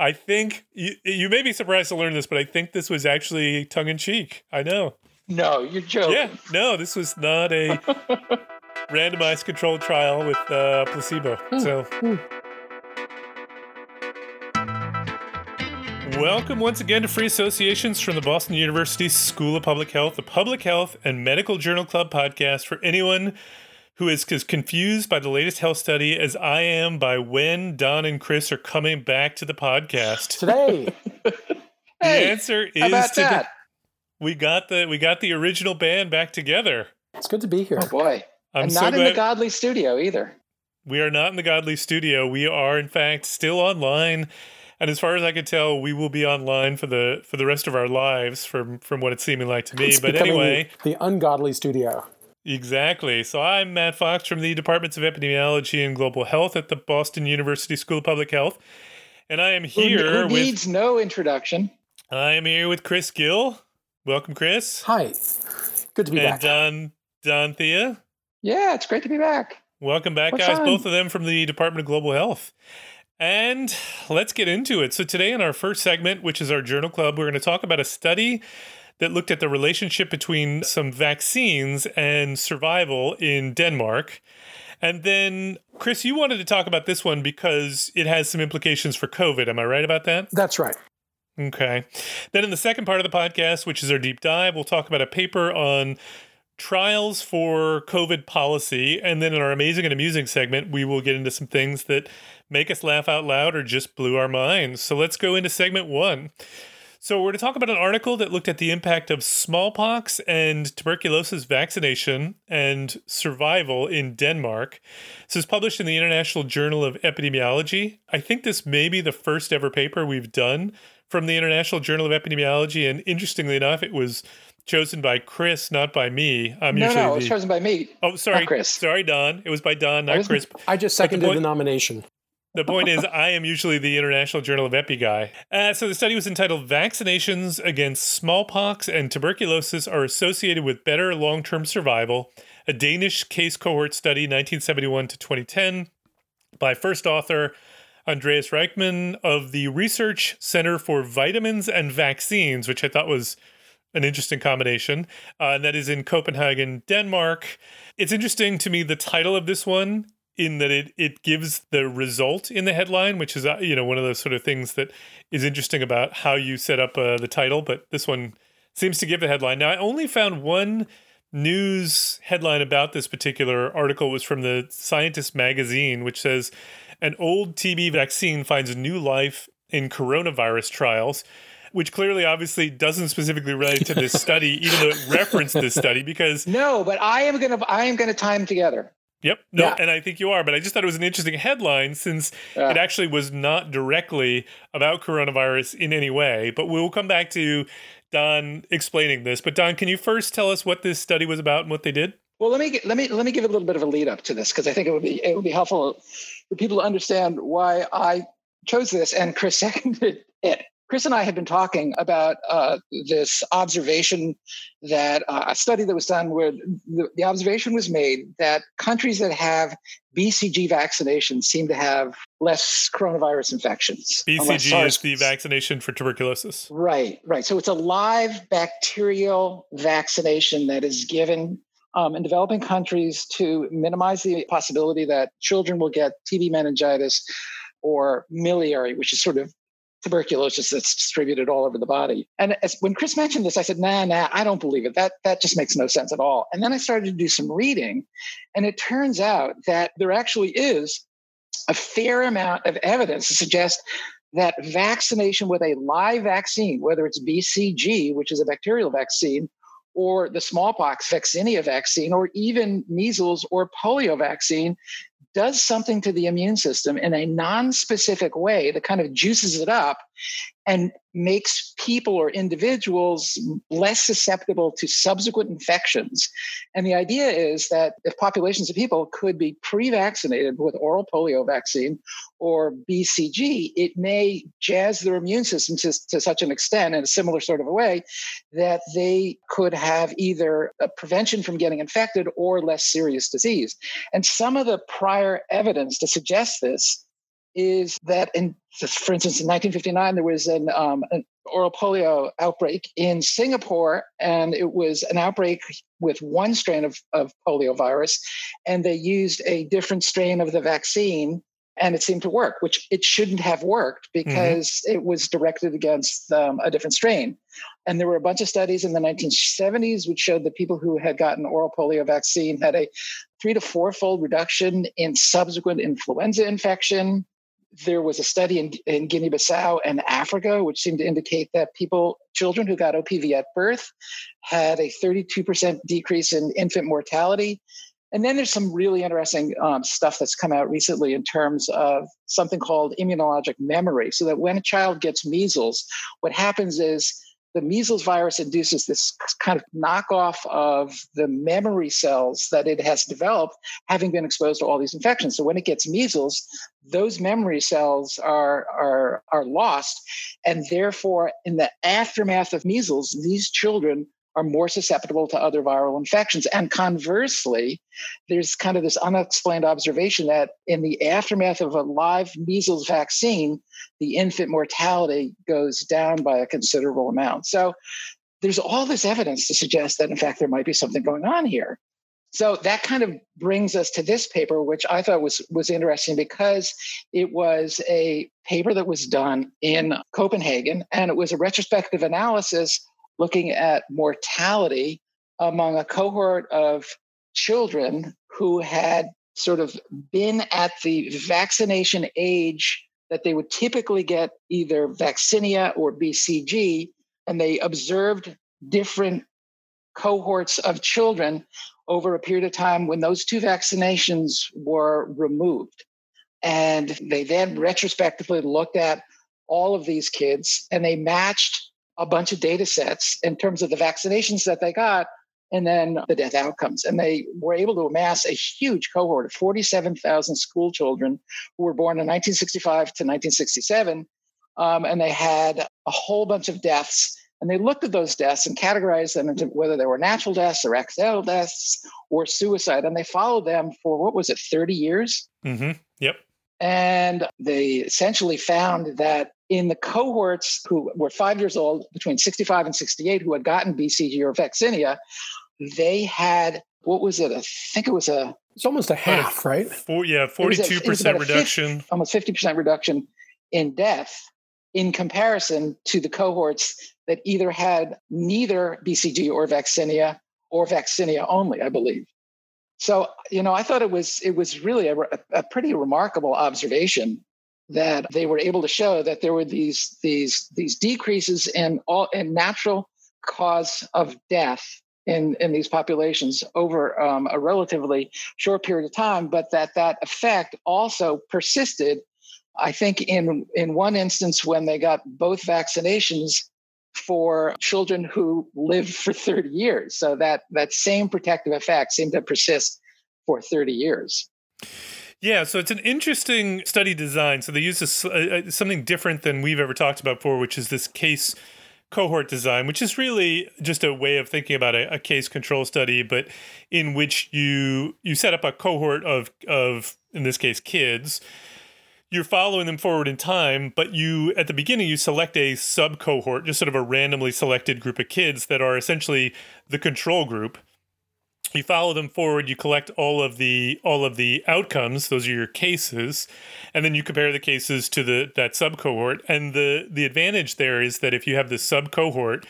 I think you, you may be surprised to learn this, but I think this was actually tongue in cheek. I know. No, you're joking. Yeah, no, this was not a randomized controlled trial with uh, placebo. So. Welcome once again to Free Associations from the Boston University School of Public Health, the Public Health and Medical Journal Club podcast for anyone who is as confused by the latest health study as I am by when Don and Chris are coming back to the podcast. Today. the Hey, answer How is about today. that? We got the we got the original band back together. It's good to be here. Oh boy. I'm and so not in glad the godly studio either. we are not in the Godly Studio. We are in fact still online. And as far as I can tell, we will be online for the for the rest of our lives from from what it's seeming like to me. It's but anyway, the ungodly studio. Exactly. So I'm Matt Fox from the Departments of Epidemiology and Global Health at the Boston University School of Public Health. And I am here who, with needs no introduction. I am here with Chris Gill. Welcome, Chris. Hi. Good to be and back. Don Don Thea. Yeah, it's great to be back. Welcome back, What guys. fun. Both of them from the Department of Global Health. And let's get into it. So, today, in our first segment, which is our journal club, we're going to talk about a study that looked at the relationship between some vaccines and survival in Denmark. And then, Chris, you wanted to talk about this one because it has some implications for COVID. Am I right about that? That's right. Okay. Then in the second part of the podcast, which is our deep dive, we'll talk about a paper on trials for COVID policy. And then in our amazing and amusing segment, we will get into some things that make us laugh out loud or just blew our minds. So let's go into segment one. So, we're to talk about an article that looked at the impact of smallpox and tuberculosis vaccination and survival in Denmark. This is published in the International Journal of Epidemiology. I think this may be the first ever paper we've done from the International Journal of Epidemiology. And interestingly enough, it was chosen by Chris, not by me. I'm no, usually no, it was chosen by me. Oh, sorry, Chris. Sorry, Don. It was by Don, I not was- Chris. I just But the seconded the, nomination. The point is, I am usually the International Journal of Epi guy. Uh, so the study was entitled Vaccinations Against Smallpox and Tuberculosis Are Associated with Better Long Term Survival, a Danish case cohort study, 1971 to 2010, by first author Andreas Rieckmann of the Research Center for Vitamins and Vaccines, which I thought was an interesting combination. Uh, and that is in Copenhagen, Denmark. It's interesting to me the title of this one in that it it gives the result in the headline, which is uh, you know one of those sort of things that is interesting about how you set up uh, the title. But this one seems to give the headline. Now I only found one news headline about this particular article It was from the Scientist magazine, which says an old TB vaccine finds new life in coronavirus trials. Which clearly, obviously, doesn't specifically relate to this study, even though it referenced this study, because No, but I am gonna I am gonna tie them together. Yep. No, Yeah. and I think you are, but I just thought it was an interesting headline since Yeah. it actually was not directly about coronavirus in any way. But we'll come back to Don explaining this. But Don, can you first tell us what this study was about and what they did? Well, let me let me let me give a little bit of a lead up to this because I think it would be it would be helpful for people to understand why I chose this and Chris seconded it. Chris and I had been talking about uh, this observation that uh, a study that was done where the, the observation was made that countries that have BCG vaccinations seem to have less coronavirus infections. BCG is the vaccination for tuberculosis. Right, right. So it's a live bacterial vaccination that is given um, in developing countries to minimize the possibility that children will get TB meningitis or miliary, which is sort of tuberculosis that's distributed all over the body. And as, when Chris mentioned this, I said, "Nah, nah, I don't believe it. That that just makes no sense at all." And then I started to do some reading, and it turns out that there actually is a fair amount of evidence to suggest that vaccination with a live vaccine, whether it's BCG, which is a bacterial vaccine, or the smallpox vaccinia vaccine, or even measles or polio vaccine, does something to the immune system in a non-specific way that kind of juices it up and makes people or individuals less susceptible to subsequent infections. And the idea is that if populations of people could be pre-vaccinated with oral polio vaccine or BCG, it may jazz their immune system to, to such an extent in a similar sort of a way that they could have either a prevention from getting infected or less serious disease. And some of the prior evidence to suggest this is that, in, for instance, in 1959, there was an, um, an oral polio outbreak in Singapore, and it was an outbreak with one strain of, of polio virus, and they used a different strain of the vaccine and it seemed to work, which it shouldn't have worked mm-hmm. because mm-hmm. it was directed against um, a different strain. And there were a bunch of studies in the 1970s which showed that people who had gotten oral polio vaccine had a three to four fold reduction in subsequent influenza infection. There was a study in, in Guinea Bissau and Africa, which seemed to indicate that people, children who got OPV at birth, had a 32% decrease in infant mortality and then there's some really interesting um, stuff that's come out recently in terms of something called immunologic memory. So that when a child gets measles, what happens is the measles virus induces this kind of knockoff of the memory cells that it has developed having been exposed to all these infections. So when it gets measles, those memory cells are, are, are lost. And therefore, in the aftermath of measles, these children are more susceptible to other viral infections. And conversely, there's kind of this unexplained observation that in the aftermath of a live measles vaccine, the infant mortality goes down by a considerable amount. So there's all this evidence to suggest that, in fact, there might be something going on here. So that kind of brings us to this paper, which I thought was was interesting because it was a paper that was done in Copenhagen, and it was a retrospective analysis looking at mortality among a cohort of children who had sort of been at the vaccination age that they would typically get either vaccinia or BCG, and they observed different cohorts of children over a period of time when those two vaccinations were removed. And they then retrospectively looked at all of these kids and they matched a bunch of data sets in terms of the vaccinations that they got and then the death outcomes. And they were able to amass a huge cohort of 47,000 school children who were born in 1965 to 1967. Um, and they had a whole bunch of deaths. And they looked at those deaths and categorized them into whether they were natural deaths or accidental deaths or suicide. And they followed them for what was it, 30 years? Mm-hmm. Yep. And they essentially found that in the cohorts who were five years old, between 65 and 68, who had gotten BCG or vaccinia, they had, what was it? I think it was a. It's almost a half, right? Four, yeah, 42% reduction. 50, almost 50% reduction in death in comparison to the cohorts that either had neither BCG or vaccinia or vaccinia only, I believe. So, you know, I thought it was it was really a, a pretty remarkable observation that they were able to show that there were these these these decreases in all in natural cause of death in in these populations over um, a relatively short period of time, but that that effect also persisted. I think in in one instance when they got both vaccinations for children who lived for 30 years, so that that same protective effect seemed to persist for 30 years. Yeah, so it's an interesting study design. So they use this, uh, uh, something different than we've ever talked about before, which is this case cohort design, which is really just a way of thinking about a, a, case control study, but in which you you set up a cohort of of in this case kids. You're following them forward in time, but you at the beginning you select a sub cohort, just sort of a randomly selected group of kids that are essentially the control group you follow them forward you collect all of the all of the outcomes those are your cases and then you compare the cases to the that sub cohort and the the advantage there is that if you have this sub cohort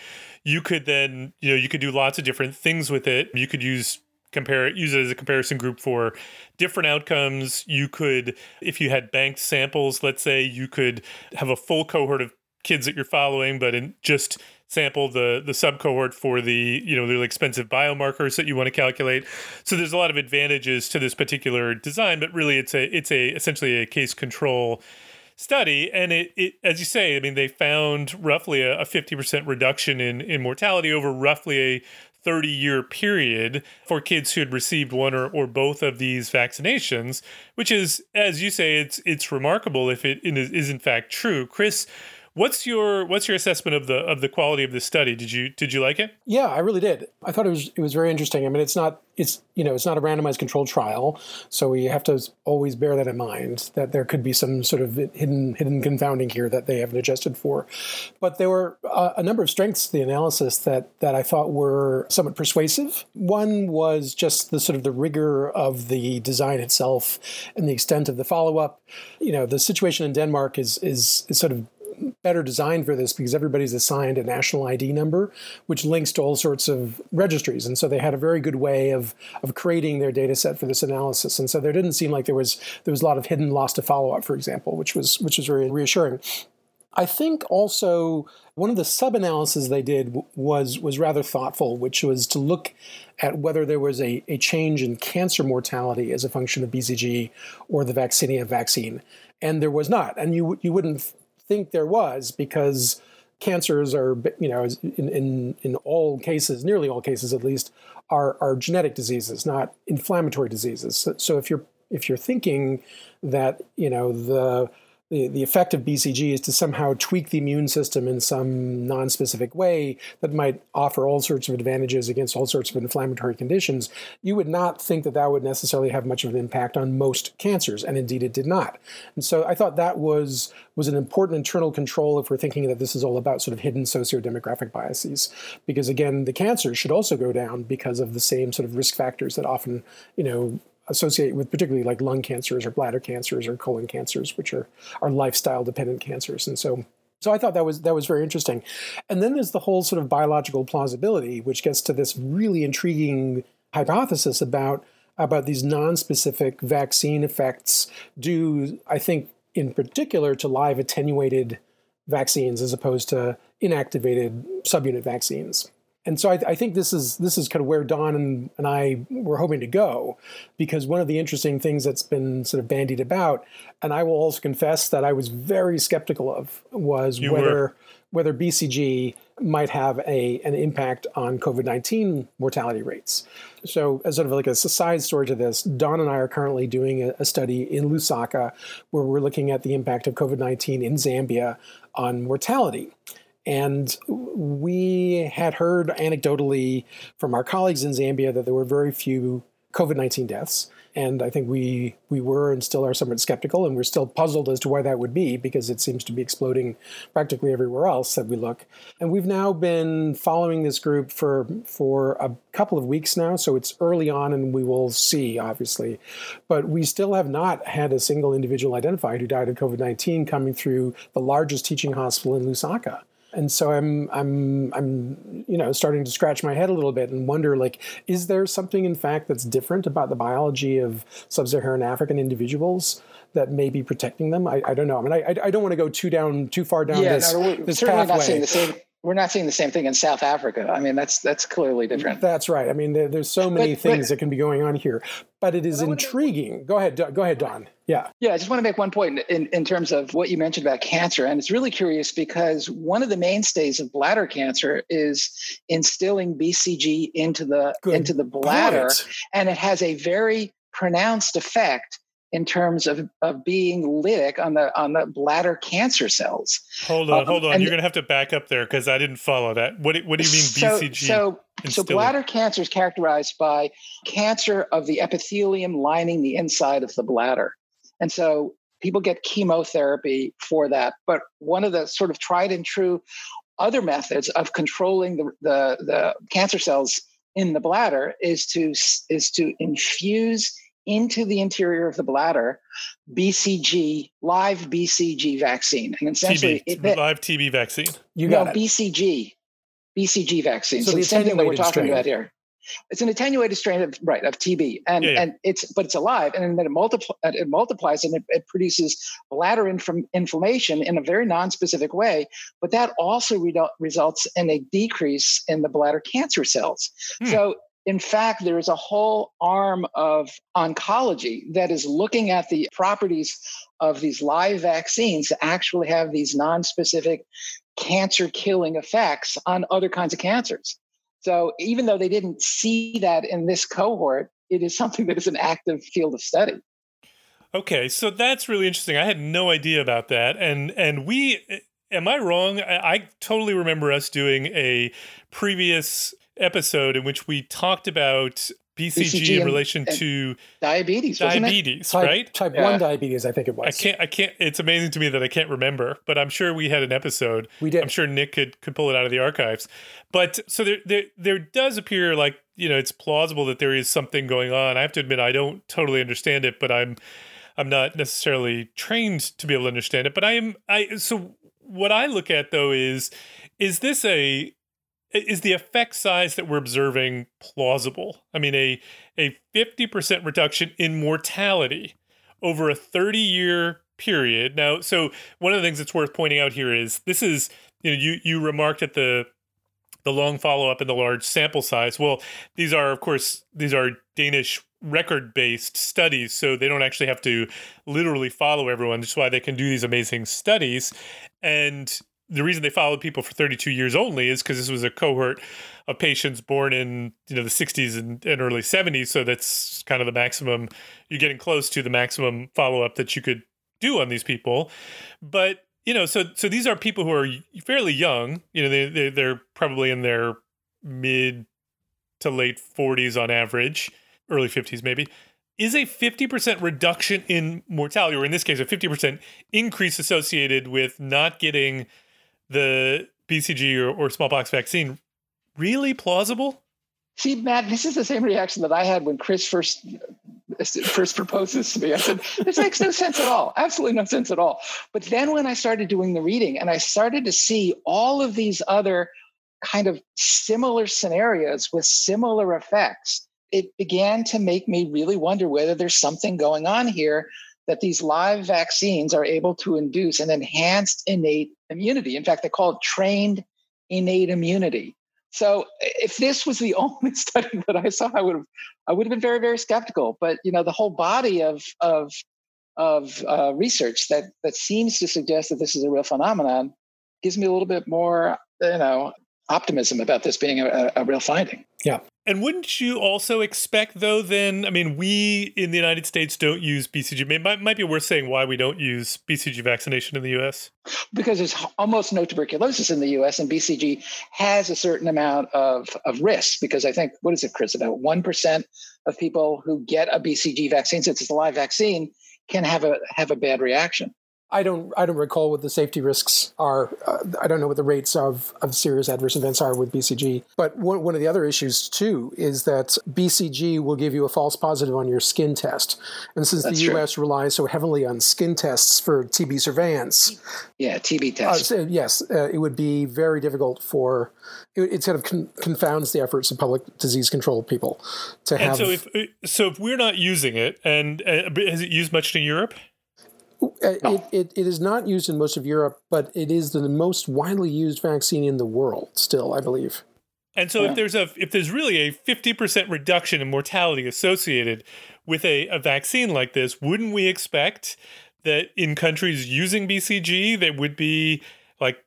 you could then you know you could do lots of different things with it. You could use compare it use it as a comparison group for different outcomes. You could if you had banked samples let's say you could have a full cohort of kids that you're following but in just sample the the sub cohort for the you know the expensive biomarkers that you want to calculate. So there's a lot of advantages to this particular design, but really it's a it's a essentially a case control study and it, it as you say i mean they found roughly a, a 50% reduction in in mortality over roughly a 30 year period for kids who had received one or, or both of these vaccinations which is as you say it's it's remarkable if it is in fact true chris What's your what's your assessment of the of the quality of the study? Did you did you like it? Yeah, I really did. I thought it was it was very interesting. I mean, it's not it's you know it's not a randomized controlled trial, so we have to always bear that in mind that there could be some sort of hidden hidden confounding here that they haven't adjusted for. But there were uh, a number of strengths to the analysis that that I thought were somewhat persuasive. One was just the sort of the rigor of the design itself and the extent of the follow up. You know, the situation in Denmark is is, is sort of better designed for this because everybody's assigned a national ID number, which links to all sorts of registries. And so they had a very good way of, of creating their data set for this analysis. And so there didn't seem like there was there was a lot of hidden loss to follow up, for example, which was which was very reassuring. I think also one of the sub analyses they did was was rather thoughtful, which was to look at whether there was a, a change in cancer mortality as a function of BCG or the vaccinia vaccine. And there was not. And you you wouldn't think there was because cancers are, you know, in, in, in all cases, nearly all cases at least, are, are genetic diseases, not inflammatory diseases. So, so if you're if you're thinking that you know the the, the effect of BCG is to somehow tweak the immune system in some non-specific way that might offer all sorts of advantages against all sorts of inflammatory conditions, you would not think that that would necessarily have much of an impact on most cancers, and indeed it did not. And so I thought that was was an important internal control if we're thinking that this is all about sort of hidden socio-demographic biases, because again, the cancers should also go down because of the same sort of risk factors that often, you know, associate with particularly like lung cancers or bladder cancers or colon cancers, which are, are lifestyle dependent cancers. And so so I thought that was that was very interesting. And then there's the whole sort of biological plausibility, which gets to this really intriguing hypothesis about about these non-specific vaccine effects due, I think, in particular to live attenuated vaccines as opposed to inactivated subunit vaccines and so I, I, think this is this is kind of where Don and, and I were hoping to go, because one of the interesting things that's been sort of bandied about, and I will also confess that I was very skeptical of, was you whether were. whether BCG might have a an impact on COVID nineteen mortality rates. So, as sort of like a side story to this, Don and I are currently doing a, a study in Lusaka where we're looking at the impact of COVID nineteen in Zambia on mortality. And we had heard anecdotally from our colleagues in Zambia that there were very few COVID 19 deaths. And I think we, we were and still are somewhat skeptical, and we're still puzzled as to why that would be because it seems to be exploding practically everywhere else that we look. And we've now been following this group for, for a couple of weeks now, so it's early on and we will see, obviously. But we still have not had a single individual identified who died of COVID 19 coming through the largest teaching hospital in Lusaka and so I'm I'm I'm you know starting to scratch my head a little bit and wonder like is there something in fact that's different about the biology of sub-Saharan African individuals that may be protecting them? I, I don't know. I mean, I I don't want to go too down too far down yeah, this, no, this certainly pathway. not seeing the same we're not seeing the same thing in South Africa. I mean, that's that's clearly different. That's right. I mean, there, there's so many but, things but, that can be going on here, but it is intriguing. Go ahead, go ahead, Don. Yeah. Yeah, I just want to make one point in, in terms of what you mentioned about cancer, and it's really curious because one of the mainstays of bladder cancer is instilling BCG into the Good into the bladder, and it has a very pronounced effect in terms of, of being lytic on the on the bladder cancer cells. Hold on, um, hold on. You're going to have to back up there because I didn't follow that. What what do you mean BCG? So so, so bladder cancer is characterized by cancer of the epithelium lining the inside of the bladder, and so people get chemotherapy for that. But one of the sort of tried and true other methods of controlling the the, the cancer cells in the bladder is to is to infuse into the interior of the bladder BCG, live BCG vaccine. And essentially, TB, it, live TB vaccine. You got no, it. BCG, BCG vaccine. So, so the same thing that we're talking strain. about here. It's an attenuated strain of right of TB, and yeah, yeah. and it's but it's alive, and then it, multipl- it multiplies and it, it produces bladder inf- inflammation in a very non-specific way. But that also re- results in a decrease in the bladder cancer cells. Hmm. So in fact, there is a whole arm of oncology that is looking at the properties of these live vaccines to actually have these non-specific cancer killing effects on other kinds of cancers. So even though they didn't see that in this cohort, it is something that is an active field of study. Okay, so that's really interesting. I had no idea about that, and and we am I wrong? I, I totally remember us doing a previous episode in which we talked about BCG, BCG in relation and to Diabetes, wasn't it? diabetes, Type, right? type Yeah. 1 diabetes, I think it was. I can't. I can't. It's amazing to me that I can't remember, but I'm sure we had an episode. We did. I'm sure Nick could could pull it out of the archives. But so there there there does appear like you know it's plausible that there is something going on. I have to admit I don't totally understand it, but I'm I'm not necessarily trained to be able to understand it. But I am. I so what I look at though is is this a is the effect size that we're observing plausible? I mean, a a 50% reduction in mortality over a 30 year period. Now, so one of the things that's worth pointing out here is this is, you know, you, you remarked at the, the long follow up and the large sample size. Well, these are, of course, these are Danish record based studies. So they don't actually have to literally follow everyone. That's why they can do these amazing studies. And the reason they followed people for 32 years only is because this was a cohort of patients born in you know the 60s and, and early 70s so that's kind of the maximum you're getting close to the maximum follow-up that you could do on these people. But you know so so these are people who are fairly young. You know they, they they're probably in their mid to late 40s on average early 50s maybe. Is a 50% reduction in mortality or in this case a 50% increase associated with not getting the BCG or, or smallpox vaccine really plausible? See, Matt, this is the same reaction that I had when Chris first first proposed this to me. I said, "This makes no sense at all. Absolutely no sense at all." But then when I started doing the reading and I started to see all of these other kind of similar scenarios with similar effects, it began to make me really wonder whether there's something going on here that these live vaccines are able to induce an enhanced innate immunity. In fact, they call it trained innate immunity. So if this was the only study that I saw, I would have I would have been very very skeptical. But you know, the whole body of of of uh, research that that seems to suggest that this is a real phenomenon gives me a little bit more you know optimism about this being a, a real finding. Yeah. And wouldn't you also expect, though, then? I mean, we in the United States don't use BCG. It might, might be worth saying why we don't use BCG vaccination in the US. Because there's almost no tuberculosis in the US, and BCG has a certain amount of, of risk. Because I think, what is it, Chris? About 1% of people who get a BCG vaccine, since it's a live vaccine, can have a have a bad reaction. I don't. I don't recall what the safety risks are. Uh, I don't know what the rates of, of serious adverse events are with BCG. But one, one of the other issues too is that BCG will give you a false positive on your skin test, and since That's the true. U.S. relies so heavily on skin tests for TB surveillance, Yeah, TB uh, yes, uh, it would be very difficult for. It, it sort of con- confounds the efforts of public disease control people to have. And so, if so, if we're not using it, and uh, has it used much in Europe? Uh, it, it, it is not used in most of Europe, but it is the most widely used vaccine in the world still, I believe. And so, Yeah. if there's a if there's really a fifty percent reduction in mortality associated with a, a vaccine like this, wouldn't we expect that in countries using BCG, there would be like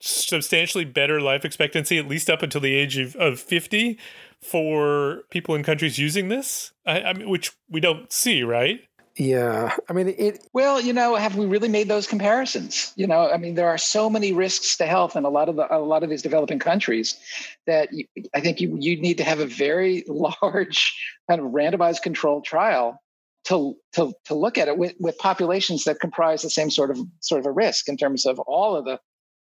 substantially better life expectancy, at least up until the age of, of fifty, for people in countries using this? I, I mean, which we don't see, right? Yeah, I mean, it. Well, you know, have we really made those comparisons? You know, I mean, there are so many risks to health in a lot of the, a lot of these developing countries that you, I think you you need to have a very large kind of randomized controlled trial to to to look at it with, with populations that comprise the same sort of sort of a risk in terms of all of the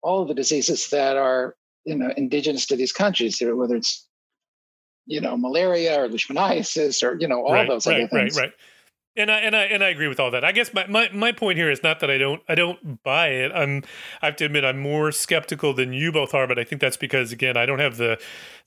all of the diseases that are you know indigenous to these countries, whether it's you know malaria or leishmaniasis or you know all right, those right, other things. right, right. And I and I and I agree with all that. I guess my, my, my point here is not that I don't I don't buy it. I'm I have to admit I'm more skeptical than you both are, but I think that's because again I don't have the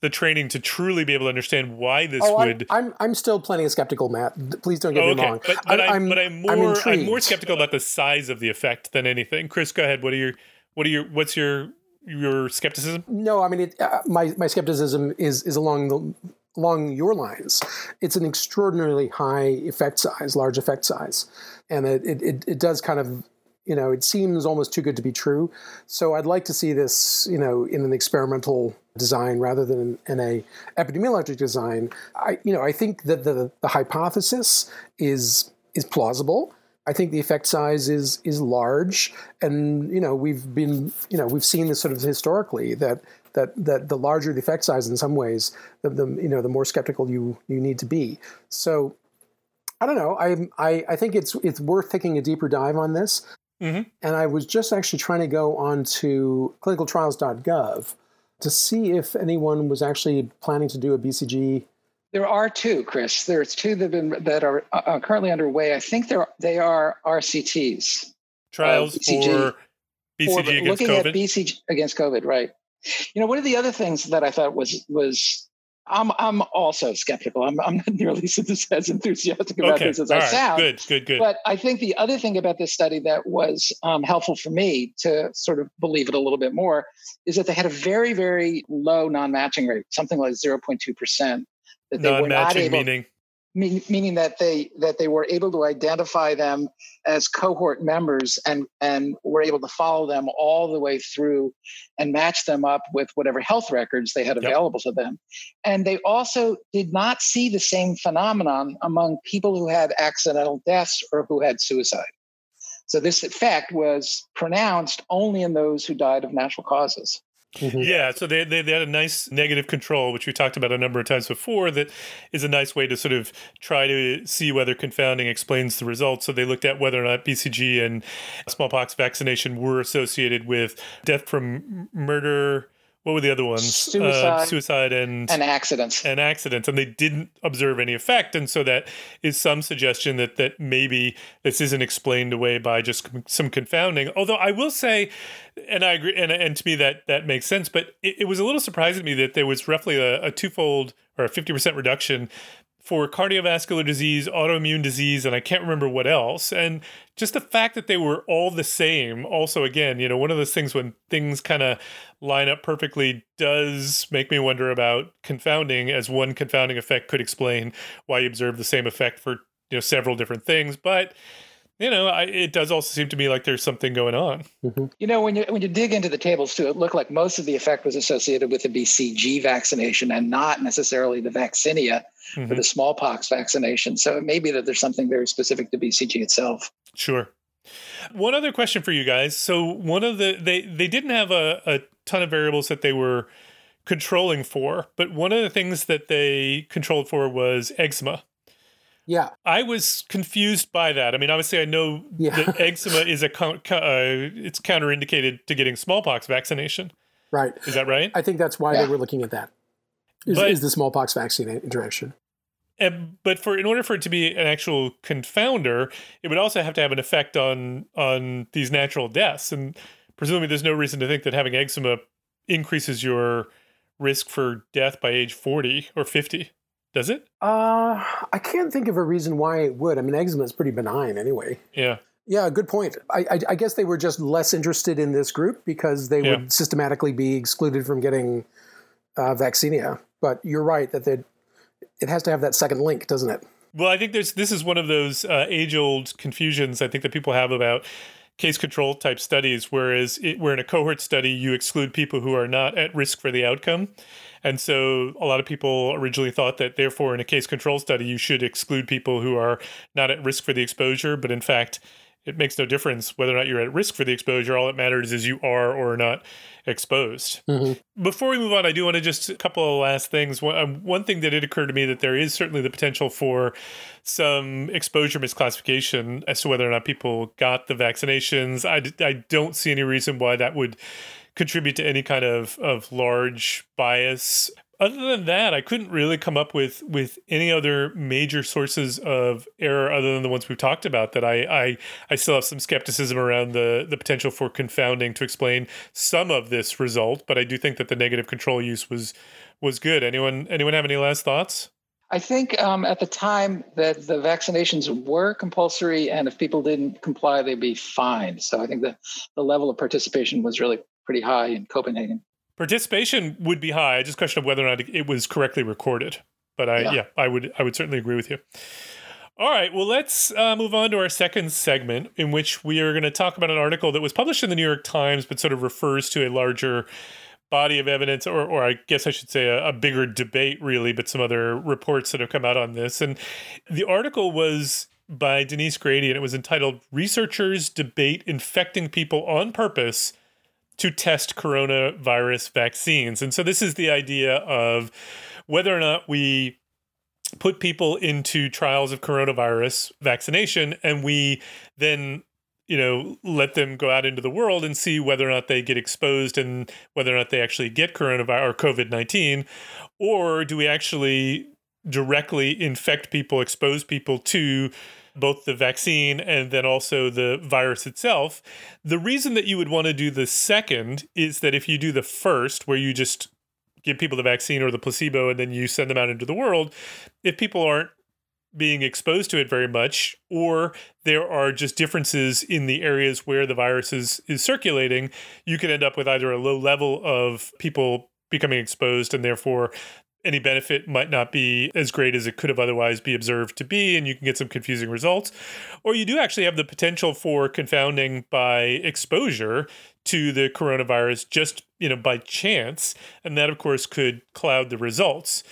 the training to truly be able to understand why this Oh, would. I'm, I'm I'm still plenty of skeptical, Matt. Please don't get Oh, me okay, wrong. but but I'm, I'm, but I'm more I'm I'm, more skeptical about the size of the effect than anything. Chris, go ahead. What are your what are your what's your your skepticism? No, I mean, it, uh, my my skepticism is is along the along your lines. It's an extraordinarily high effect size, large effect size, and it it, it, does kind of you know it seems almost too good to be true. So I'd like to see this you know in an experimental design rather than in, in a epidemiologic design. I you know I think that the the hypothesis is is plausible. I think the effect size is is large, and you know we've been you know we've seen this sort of historically that that that the larger the effect size in some ways, the, the you know the more skeptical you you need to be. So I don't know. I I I think it's it's worth taking a deeper dive on this. Mm-hmm. And I was just actually trying to go on to clinicaltrials.gov to see if anyone was actually planning to do a BCG there are two, Chris. There's two that, been, that are uh, currently underway. I think they're they are RCTs trials uh, BCG, for BCG for against looking COVID. at BCG against COVID, right? You know, one of the other things that I thought was was I'm I'm also skeptical. I'm I'm not nearly as enthusiastic about okay. this as All I right. sound. Good, good, good. But I think the other thing about this study that was um, helpful for me to sort of believe it a little bit more is that they had a very very low non-matching rate, something like 0.2 percent that they were not able, meaning meaning that they that they were able to identify them as cohort members and and were able to follow them all the way through and match them up with whatever health records they had available yep. to them. And they also did not see the same phenomenon among people who had accidental deaths or who had suicide. So this effect was pronounced only in those who died of natural causes Mm-hmm. Yeah, so they, they, they had a nice negative control, which we talked about a number of times before. That is a nice way to sort of try to see whether confounding explains the results. So they looked at whether or not BCG and smallpox vaccination were associated with death from murder, what were the other ones? Suicide, uh, suicide, and and accidents, and accidents, and they didn't observe any effect. And so that is some suggestion that that maybe this isn't explained away by just some confounding. Although I will say, and I agree, and and to me that that makes sense. But it, it was a little surprising to me that there was roughly a, a twofold or a fifty percent reduction for cardiovascular disease, autoimmune disease, and I can't remember what else. And just the fact that they were all the same, also, again, you know, one of those things when things kind of line up perfectly does make me wonder about confounding, as one confounding effect could explain why you observe the same effect for, you know, several different things. But you know, I, it does also seem to me like there's something going on. Mm-hmm. You know, when you when you dig into the tables too, it looked like most of the effect was associated with the BCG vaccination and not necessarily the vaccinia mm-hmm. for the smallpox vaccination. So it may be that there's something very specific to BCG itself. Sure. One other question for you guys. So one of the they they didn't have a, a ton of variables that they were controlling for, but one of the things that they controlled for was eczema. Yeah. I was confused by that. I mean, obviously, I know yeah. that eczema is a uh, it's counterindicated to getting smallpox vaccination. Right. Is that right? I think that's why yeah. they were looking at that. Is, but, is the smallpox vaccine interaction? And, but for in order for it to be an actual confounder, it would also have to have an effect on on these natural deaths. And presumably, there's no reason to think that having eczema increases your risk for death by age 40 or 50. Does it? Uh, I can't think of a reason why it would. I mean, eczema is pretty benign anyway. Yeah. Yeah, good point. I, I, I guess they were just less interested in this group because they yeah. would systematically be excluded from getting uh, vaccinia. But you're right that it has to have that second link, doesn't it? Well, I think there's this is one of those uh, age old confusions I think that people have about case control type studies, whereas it, where in a cohort study you exclude people who are not at risk for the outcome. And so a lot of people originally thought that therefore in a case control study you should exclude people who are not at risk for the exposure, but in fact it makes no difference whether or not you're at risk for the exposure. All that matters is you are or not exposed. Mm-hmm. Before we move on, I do want to just a couple of last things. One, um, one thing that did occur to me that there is certainly the potential for some exposure misclassification as to whether or not people got the vaccinations. I, I don't see any reason why that would contribute to any kind of, of large bias other than that, I couldn't really come up with with any other major sources of error other than the ones we've talked about. That I I, I still have some skepticism around the the potential for confounding to explain some of this result. But I do think that the negative control use was was good. Anyone anyone have any last thoughts? I think um, at the time that the vaccinations were compulsory, and if people didn't comply, they'd be fined. So I think the the level of participation was really pretty high in Copenhagen. Participation would be high. I just question of whether or not it was correctly recorded. But I, yeah, yeah I would, I would certainly agree with you. All right, well, let's uh, move on to our second segment, in which we are going to talk about an article that was published in the New York Times, but sort of refers to a larger body of evidence, or, or I guess I should say a, a, bigger debate, really, but some other reports that have come out on this. And the article was by Denise Grady, and it was entitled Researchers Debate Infecting People on Purpose to Test Coronavirus Vaccines. And so this is the idea of whether or not we put people into trials of coronavirus vaccination and we then you know let them go out into the world and see whether or not they get exposed and whether or not they actually get coronavirus or covid-19 or do we actually directly infect people expose people to both the vaccine and then also the virus itself the reason that you would want to do the second is that if you do the first where you just give people the vaccine or the placebo and then you send them out into the world, if people aren't being exposed to it very much, or there are just differences in the areas where the virus is, is circulating, you can end up with either a low level of people becoming exposed and therefore any benefit might not be as great as it could have otherwise be observed to be and you can get some confusing results. Or you do actually have the potential for confounding by exposure to the coronavirus just you know by chance and that of course could cloud the results.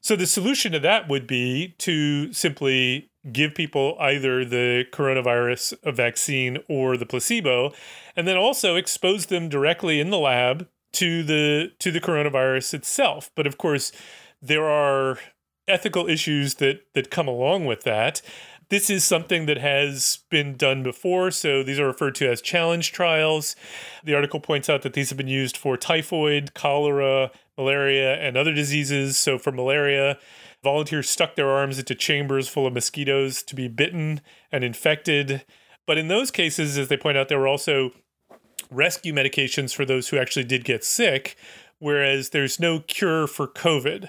So the solution to that would be to simply give people either the coronavirus vaccine or the placebo and then also expose them directly in the lab to the to the coronavirus itself. But of course there are ethical issues that that come along with that this is something that has been done before, so these are referred to as challenge trials. The article points out that these have been used for typhoid, cholera, malaria, and other diseases. So, for malaria, volunteers stuck their arms into chambers full of mosquitoes to be bitten and infected. But in those cases, as they point out, there were also rescue medications for those who actually did get sick, whereas there's no cure for COVID.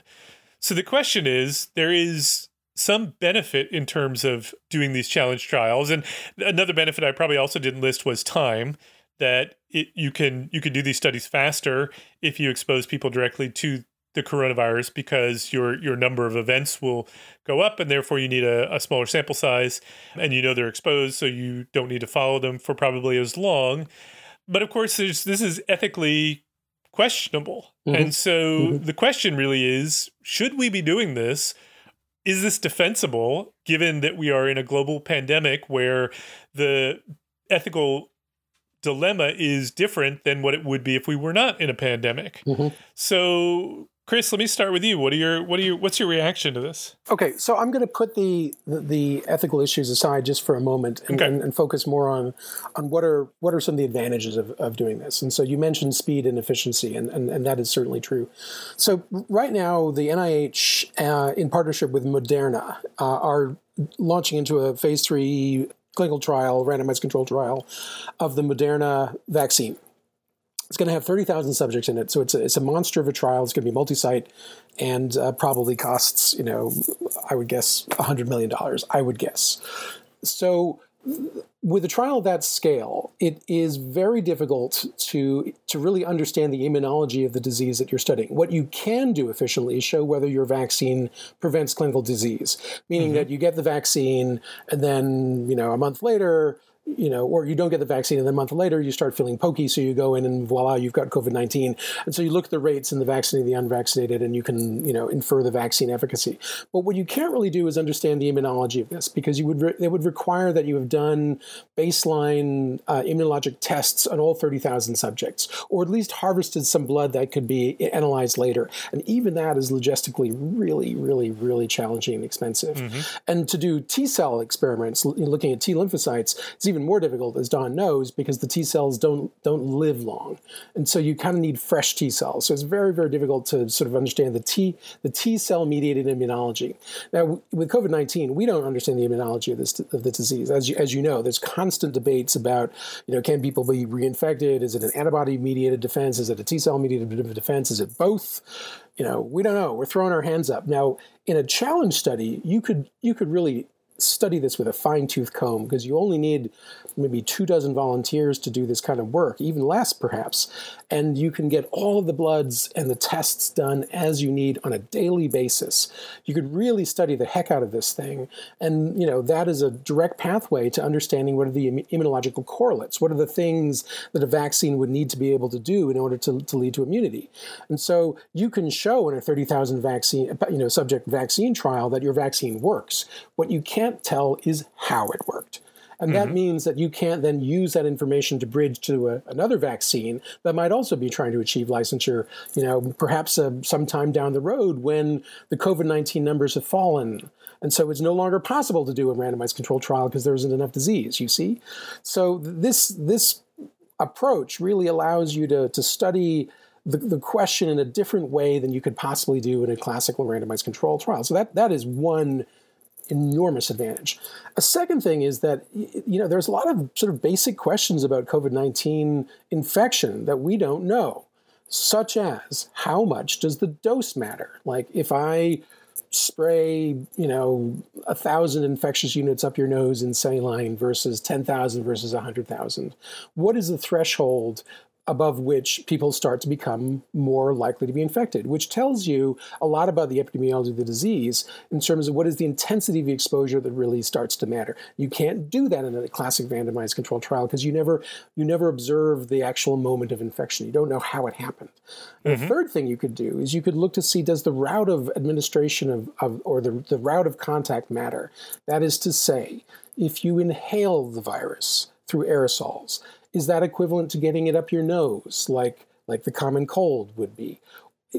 So the question is there is some benefit in terms of doing these challenge trials. And another benefit I probably also didn't list was time that it, you can you can do these studies faster if you expose people directly to the coronavirus because your your number of events will go up and therefore you need a, a smaller sample size and you know they're exposed so you don't need to follow them for probably as long but of course there's this is ethically questionable mm-hmm. and so mm-hmm. the question really is should we be doing this is this defensible given that we are in a global pandemic where the ethical dilemma is different than what it would be if we were not in a pandemic. Mm-hmm. So Chris, let me start with you. What are your what are your what's your reaction to this? Okay, so I'm going to put the, the, the ethical issues aside just for a moment and, okay. and, and, focus more on on what are what are some of the advantages of, of doing this. And so you mentioned speed and efficiency, and, and, and that is certainly true. So right now, the NIH, uh, in partnership with Moderna, uh, are launching into a phase three clinical trial, randomized control trial, of the Moderna vaccine. It's going to have 30,000 subjects in it. So it's a, it's a monster of a trial. It's going to be multi site and uh, probably costs, you know, I would guess $100 million, I would guess. So with a trial of that scale, it is very difficult to to really understand the immunology of the disease that you're studying. What you can do efficiently is show whether your vaccine prevents clinical disease, meaning mm-hmm. that you get the vaccine and then you know a month later you know, or you don't get the vaccine, and then a month later you start feeling pokey, so you go in and voila, you've got COVID nineteen. And so you look at the rates in the vaccinated, and the unvaccinated, and you can you know infer the vaccine efficacy. But what you can't really do is understand the immunology of this because you would re- it would require that you have done baseline uh, immunologic tests on all thirty thousand subjects, or at least harvested some blood that could be analyzed later. And even that is logistically really, really, really challenging and expensive. Mm-hmm. And to do T cell experiments, looking at T lymphocytes, it's even more difficult, as Don knows, because the T cells don't don't live long, and so you kind of need fresh T cells. So it's very very difficult to sort of understand the T the T cell mediated immunology. Now with COVID nineteen, we don't understand the immunology of this of the disease. As you, as you know, there's constant debates about you know can people be reinfected? Is it an antibody mediated defense? Is it a T cell mediated defense? Is it both? You know, we don't know. We're throwing our hands up now. In a challenge study, you could you could really study this with a fine tooth comb because you only need maybe two dozen volunteers to do this kind of work, even less perhaps. And you can get all of the bloods and the tests done as you need on a daily basis. You could really study the heck out of this thing. And, you know, that is a direct pathway to understanding what are the immunological correlates. What are the things that a vaccine would need to be able to do in order to, to lead to immunity? And so you can show in a 30,000 vaccine, you know, subject vaccine trial that your vaccine works. What you can't can't tell is how it worked. And that mm-hmm. means that you can't then use that information to bridge to a, another vaccine that might also be trying to achieve licensure, you know, perhaps uh, sometime down the road when the COVID 19 numbers have fallen. And so it's no longer possible to do a randomized controlled trial because there isn't enough disease, you see? So this, this approach really allows you to, to study the, the question in a different way than you could possibly do in a classical randomized controlled trial. So that, that is one enormous advantage. A second thing is that you know there's a lot of sort of basic questions about COVID-19 infection that we don't know, such as how much does the dose matter? Like if I spray, you know, a thousand infectious units up your nose in saline versus 10,000 versus 100,000. What is the threshold above which people start to become more likely to be infected, which tells you a lot about the epidemiology of the disease in terms of what is the intensity of the exposure that really starts to matter. You can't do that in a classic randomized controlled trial because you never you never observe the actual moment of infection. You don't know how it happened. Mm-hmm. The third thing you could do is you could look to see does the route of administration of, of or the, the route of contact matter. That is to say, if you inhale the virus through aerosols, is that equivalent to getting it up your nose, like like the common cold would be,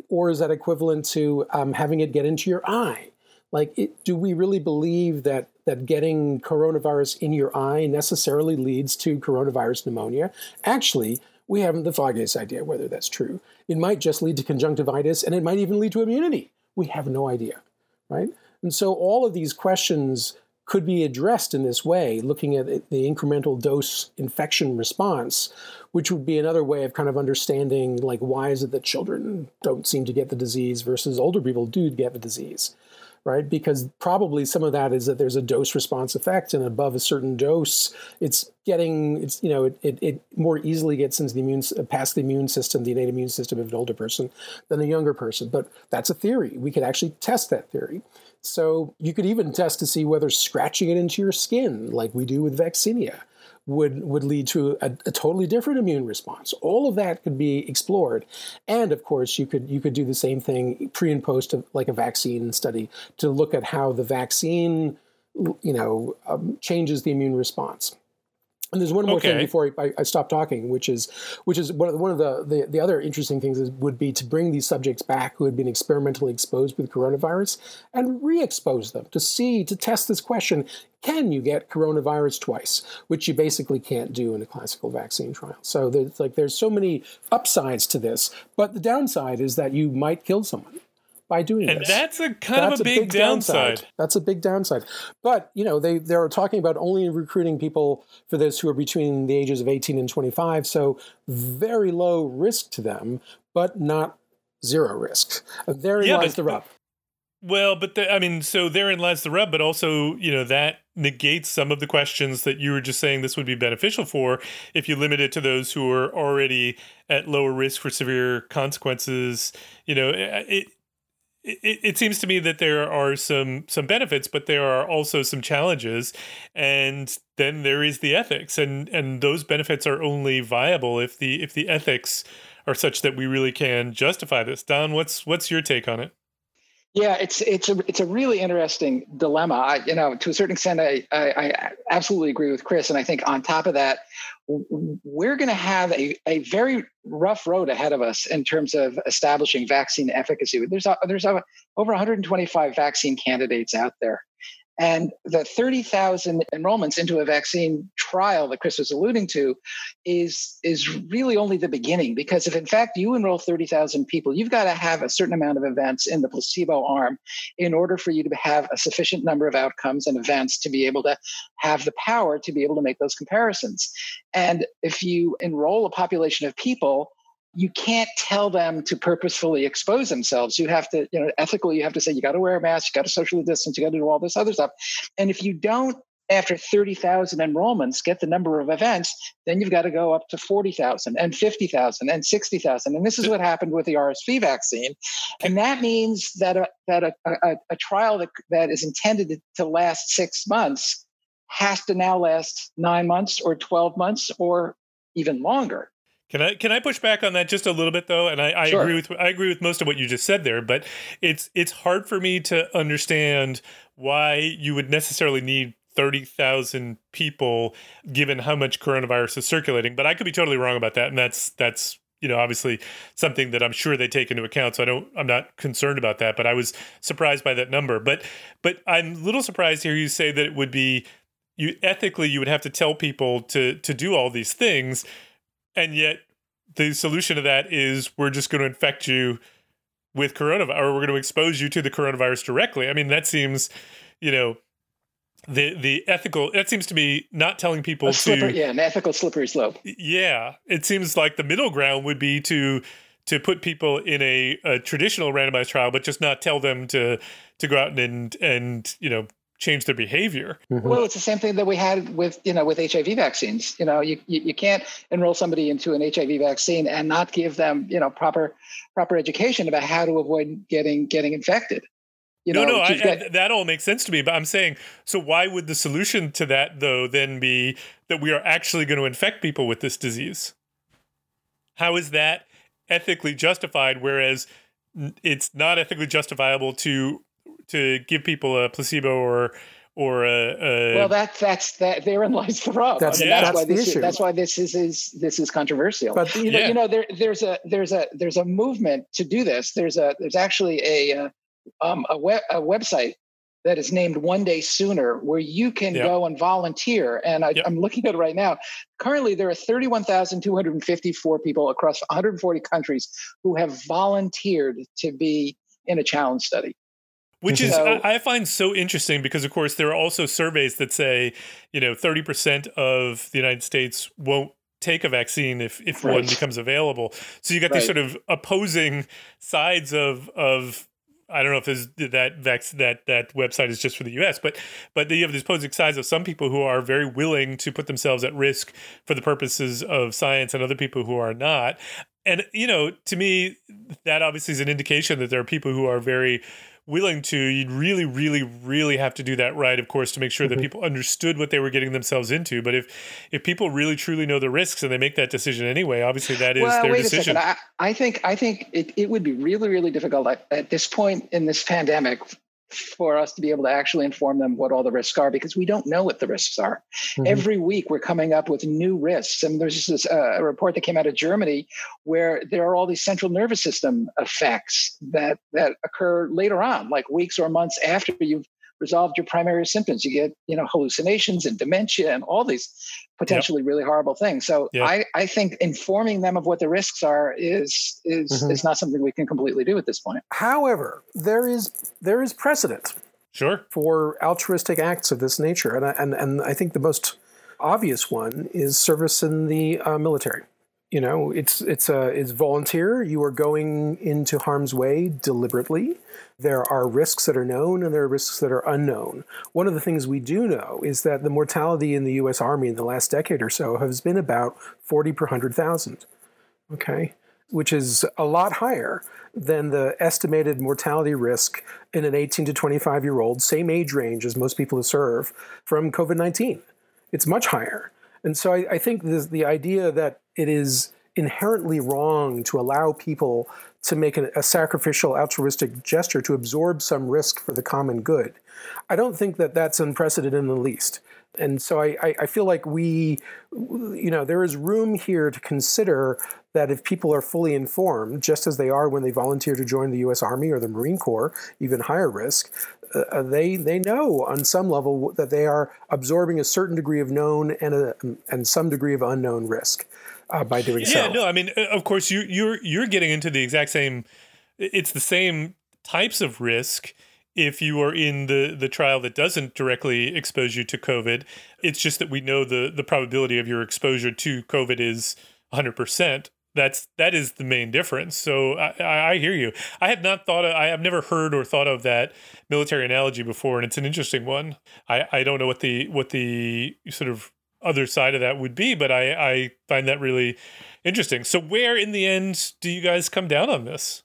or is that equivalent to um, having it get into your eye? Like, it, do we really believe that that getting coronavirus in your eye necessarily leads to coronavirus pneumonia? Actually, we haven't the foggiest idea whether that's true. It might just lead to conjunctivitis, and it might even lead to immunity. We have no idea, right? And so all of these questions could be addressed in this way, looking at the incremental dose infection response, which would be another way of kind of understanding like why is it that children don't seem to get the disease versus older people do get the disease, right? Because probably some of that is that there's a dose response effect, and above a certain dose, it's getting it's you know it, it, it more easily gets into the immune past the immune system, the innate immune system of an older person than a younger person. But that's a theory. We could actually test that theory. So you could even test to see whether scratching it into your skin, like we do with vaccinia, would would lead to a, a, totally different immune response. All of that could be explored, and of course, you could you could do the same thing pre and post of like a vaccine study to look at how the vaccine, you know, um, changes the immune response. And there's one more okay. thing before I, I, stop talking, which is which is one of, one of the, the, the other interesting things is, would be to bring these subjects back who had been experimentally exposed with coronavirus and re-expose them to see to test this question: Can you get coronavirus twice? Which you basically can't do in a classical vaccine trial. So there's like there's so many upsides to this, but the downside is that you might kill someone by doing and this. And that's a kind that's of a big, big downside. downside. That's a big downside. But you know, they they're talking about only recruiting people for this who are between the ages of 18 and 25, so very low risk to them, but not zero risk. Therein yeah, lies but, the rub. Well, but the, I mean, so therein lies the rub, but also, you know, that negates some of the questions that you were just saying this would be beneficial for if you limit it to those who are already at lower risk for severe consequences. You know, it, it, it seems to me that there are some some benefits, but there are also some challenges, and then there is the ethics, and and those benefits are only viable if the if the ethics are such that we really can justify this. Don, what's what's your take on it? Yeah, it's it's a it's a really interesting dilemma. I, you know, to a certain extent, I, I, I absolutely agree with Chris, and I think on top of that, we're going to have a, a very rough road ahead of us in terms of establishing vaccine efficacy. There's there's over 125 vaccine candidates out there, and the 30,000 enrollments into a vaccine trial that Chris was alluding to is, is really only the beginning. Because if, in fact, you enroll 30,000 people, you've got to have a certain amount of events in the placebo arm in order for you to have a sufficient number of outcomes and events to be able to have the power to be able to make those comparisons. And if you enroll a population of people, you can't tell them to purposefully expose themselves. You have to, you know, ethically, you have to say, you got to wear a mask, you got to socially distance, you got to do all this other stuff. And if you don't, after 30,000 enrollments, get the number of events, then you've got to go up to 40,000 and 50,000 and 60,000. And this is what happened with the RSV vaccine. And that means that a, that a, a, a trial that, that is intended to last six months has to now last nine months or 12 months or even longer. Can I can I push back on that just a little bit though? And I, I sure. agree with I agree with most of what you just said there, but it's it's hard for me to understand why you would necessarily need 30,000 people given how much coronavirus is circulating. But I could be totally wrong about that. And that's, that's, you know, obviously something that I'm sure they take into account. So I don't, I'm not concerned about that, but I was surprised by that number. But, but I'm a little surprised here you say that it would be, you ethically, you would have to tell people to, to do all these things. And yet the solution to that is we're just going to infect you with coronavirus or we're going to expose you to the coronavirus directly. I mean, that seems, you know, the the ethical that seems to be not telling people a slippery, to yeah an ethical slippery slope yeah it seems like the middle ground would be to to put people in a, a traditional randomized trial but just not tell them to to go out and and you know change their behavior mm-hmm. well it's the same thing that we had with you know with hiv vaccines you know you, you, you can't enroll somebody into an hiv vaccine and not give them you know proper proper education about how to avoid getting getting infected you no, know, no, I, that all makes sense to me. But I'm saying, so why would the solution to that though then be that we are actually going to infect people with this disease? How is that ethically justified? Whereas it's not ethically justifiable to to give people a placebo or or a, a well that's that's that therein lies the rub that's, I mean, yeah. that's, that's why this issue. is that's why this is, is this is controversial but you know, yeah. you know there, there's a there's a there's a movement to do this there's a there's actually a uh, um, a, web, a website that is named One Day Sooner, where you can yep. go and volunteer. And I, am yep. looking at it right now. Currently, there are 31,254 people across 140 countries who have volunteered to be in a challenge study. Which is, so, I find so interesting because, of course, there are also surveys that say, you know, 30% of the United States won't take a vaccine if, if right. one becomes available. So you got right. these sort of opposing sides of, of I don't know if that vex that that website is just for the U.S., but but you have this opposing sides of some people who are very willing to put themselves at risk for the purposes of science, and other people who are not. And you know, to me, that obviously is an indication that there are people who are very willing to, you'd really, really, really have to do that right, of course, to make sure mm-hmm. that people understood what they were getting themselves into. But if if people really truly know the risks and they make that decision anyway, obviously that is well, their wait decision. A second. I, I think I think it, it would be really, really difficult at, at this point in this pandemic for us to be able to actually inform them what all the risks are because we don't know what the risks are. Mm-hmm. Every week we're coming up with new risks. And there's this, uh, a report that came out of Germany where there are all these central nervous system effects that, that occur later on, like weeks or months after you've resolved your primary symptoms. You get, you know, hallucinations and dementia and all these potentially yep. really horrible things. So yep. I, I think informing them of what the risks are is is mm-hmm. is not something we can completely do at this point. However, there is there is precedent. Sure. For altruistic acts of this nature, and I, and and I think the most obvious one is service in the uh, military you know it's it's a it's volunteer. You are going into harm's way deliberately. There are risks that are known and there are risks that are unknown. One of the things we do know is that the mortality in the US army in the last decade or so has been about 40 per 100,000 okay? Which is a lot higher than the estimated mortality risk in an 18 to 25 year old same age range as most people who serve from COVID-19 it's much higher. And so I, I think this, the idea that it is inherently wrong to allow people to make a, sacrificial altruistic gesture to absorb some risk for the common good. I don't think that that's unprecedented in the least. And so I, I, I feel like we, you know, there is room here to consider that if people are fully informed, just as they are when they volunteer to join the U.S. Army or the Marine Corps, even higher risk, uh, uh, they they know on some level that they are absorbing a certain degree of known and a, and some degree of unknown risk uh, by doing yeah, so. Yeah, no, I mean, uh, of course, you you're you're getting into the exact same. It's the same types of risk if you are in the the trial that doesn't directly expose you to COVID. It's just that we know the the probability of your exposure to COVID is 100 percent that's that is the main difference. So I, I hear you. I have not thought of, I have never heard or thought of that military analogy before, and it's an interesting one. I, I don't know what the what the sort of other side of that would be, but I, I find that really interesting. So where in the end do you guys come down on this?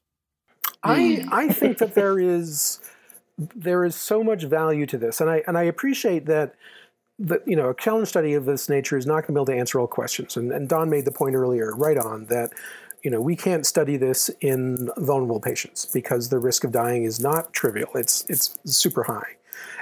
I hmm. I think that there is there is so much value to this, and I and I appreciate that the, you know, a challenge study of this nature is not going to be able to answer all questions. And, and Don made the point earlier, right on, that you know we can't study this in vulnerable patients because the risk of dying is not trivial. It's it's super high.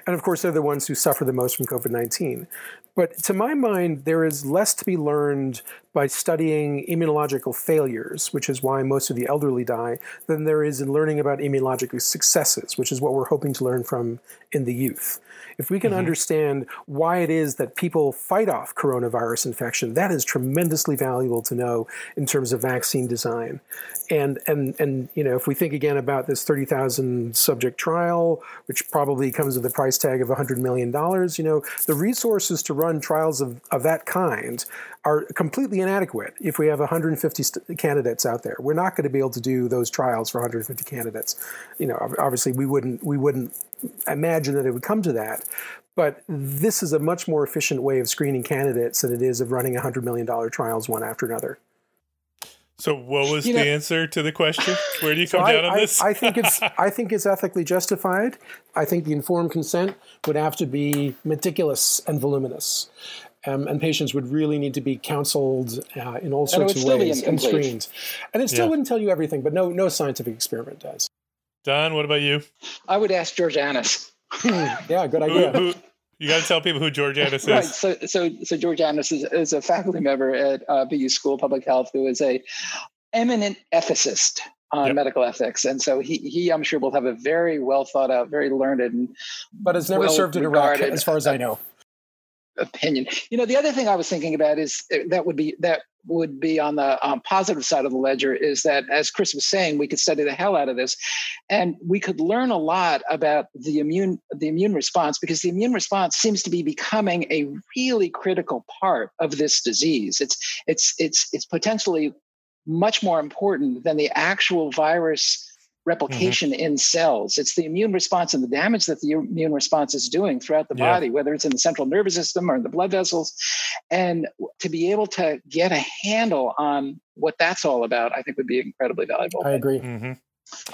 And of course, they're the ones who suffer the most from COVID 19. But to my mind, there is less to be learned by studying immunological failures, which is why most of the elderly die, than there is in learning about immunological successes, which is what we're hoping to learn from in the youth. If we can mm-hmm. understand why it is that people fight off coronavirus infection, that is tremendously valuable to know in terms of vaccine design. And and and you know, if we think again about this 30,000 subject trial, which probably comes with a price tag of 100 million dollars, you know, the resources to run trials of, of that kind are completely inadequate if we have 150 st- candidates out there. We're not going to be able to do those trials for 150 candidates. You know, obviously we wouldn't we wouldn't imagine that it would come to that. But this is a much more efficient way of screening candidates than it is of running $100 million trials one after another. So, what was you the know, answer to the question? Where do you come so down I, on this? I, I think it's I think it's ethically justified. I think the informed consent would have to be meticulous and voluminous, um, and patients would really need to be counseled uh, in all sorts of ways and screened. And it still yeah. wouldn't tell you everything, but no no scientific experiment does. Don, what about you? I would ask George Annas. yeah, good idea. Who, who, you got to tell people who George Annas is. Right. So, so, so George Annas is, is a faculty member at uh, BU School of Public Health who is a eminent ethicist on yep. medical ethics, and so he, he, I'm sure, will have a very well thought out, very learned, and but has never served in Iraq, as far as I know opinion. You know, the other thing I was thinking about is uh, that would be that would be on the um, positive side of the ledger is that, as Chris was saying, we could study the hell out of this, and we could learn a lot about the immune the immune response because the immune response seems to be becoming a really critical part of this disease. It's it's it's it's potentially much more important than the actual virus replication mm-hmm. in cells. It's the immune response and the damage that the immune response is doing throughout the yeah. body, whether it's in the central nervous system or in the blood vessels. And to be able to get a handle on what that's all about, I think would be incredibly valuable. I agree. Mm-hmm.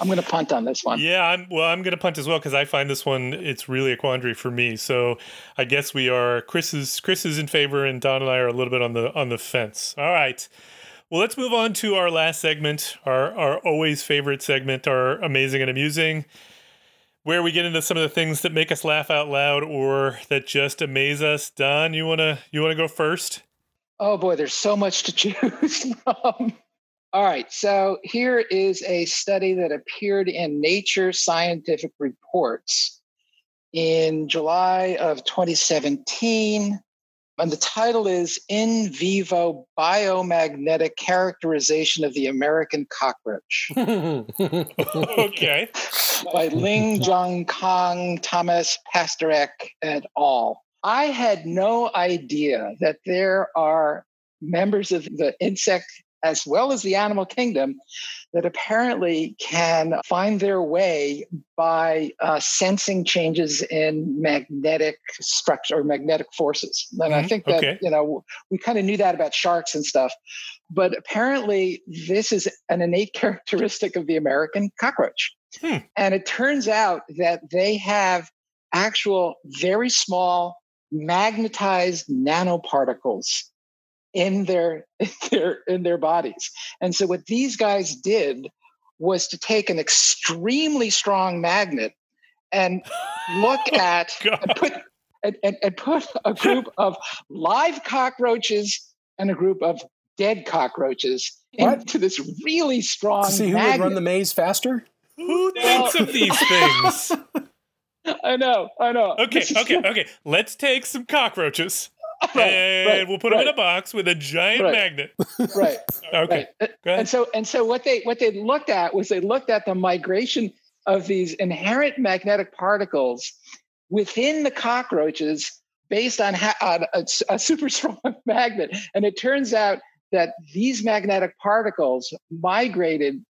I'm going to punt on this one. Yeah, I'm, well, I'm going to punt as well because I find this one it's really a quandary for me. So I guess we are Chris is Chris is in favor, and Don and I are a little bit on the on the fence. All right. Well, let's move on to our last segment, our, our always favorite segment, our amazing and amusing, where we get into some of the things that make us laugh out loud or that just amaze us. Don, you wanna you wanna go first? Oh boy, there's so much to choose from. All right, so here is a study that appeared in Nature Scientific Reports in July of 2017 and the title is In Vivo Biomagnetic Characterization of the American Cockroach. okay. By Ling Jung Kang, Thomas Pasterek, et al. I had no idea that there are members of the insect as well as the animal kingdom that apparently can find their way by uh, sensing changes in magnetic structure or magnetic forces. And mm-hmm. I think that, okay. you know, we kind of knew that about sharks and stuff. But apparently, this is an innate characteristic of the American cockroach. Hmm. And it turns out that they have actual, very small, magnetized nanoparticles in their in their in their bodies. And so what these guys did was to take an extremely strong magnet and look oh, at and put and, and, and, put a group of live cockroaches and a group of dead cockroaches what? into this really strong. To see who magnet. would run the maze faster. Who thinks of these things? I know, I know. Okay, okay, okay. Let's take some cockroaches right, and right, we'll put right. them in a box with a giant magnet. Right. okay. And so and so what they what they looked at was they looked at the migration of these inherent magnetic particles within the cockroaches based on, ha- on a, a super strong magnet. And it turns out that these magnetic particles migrated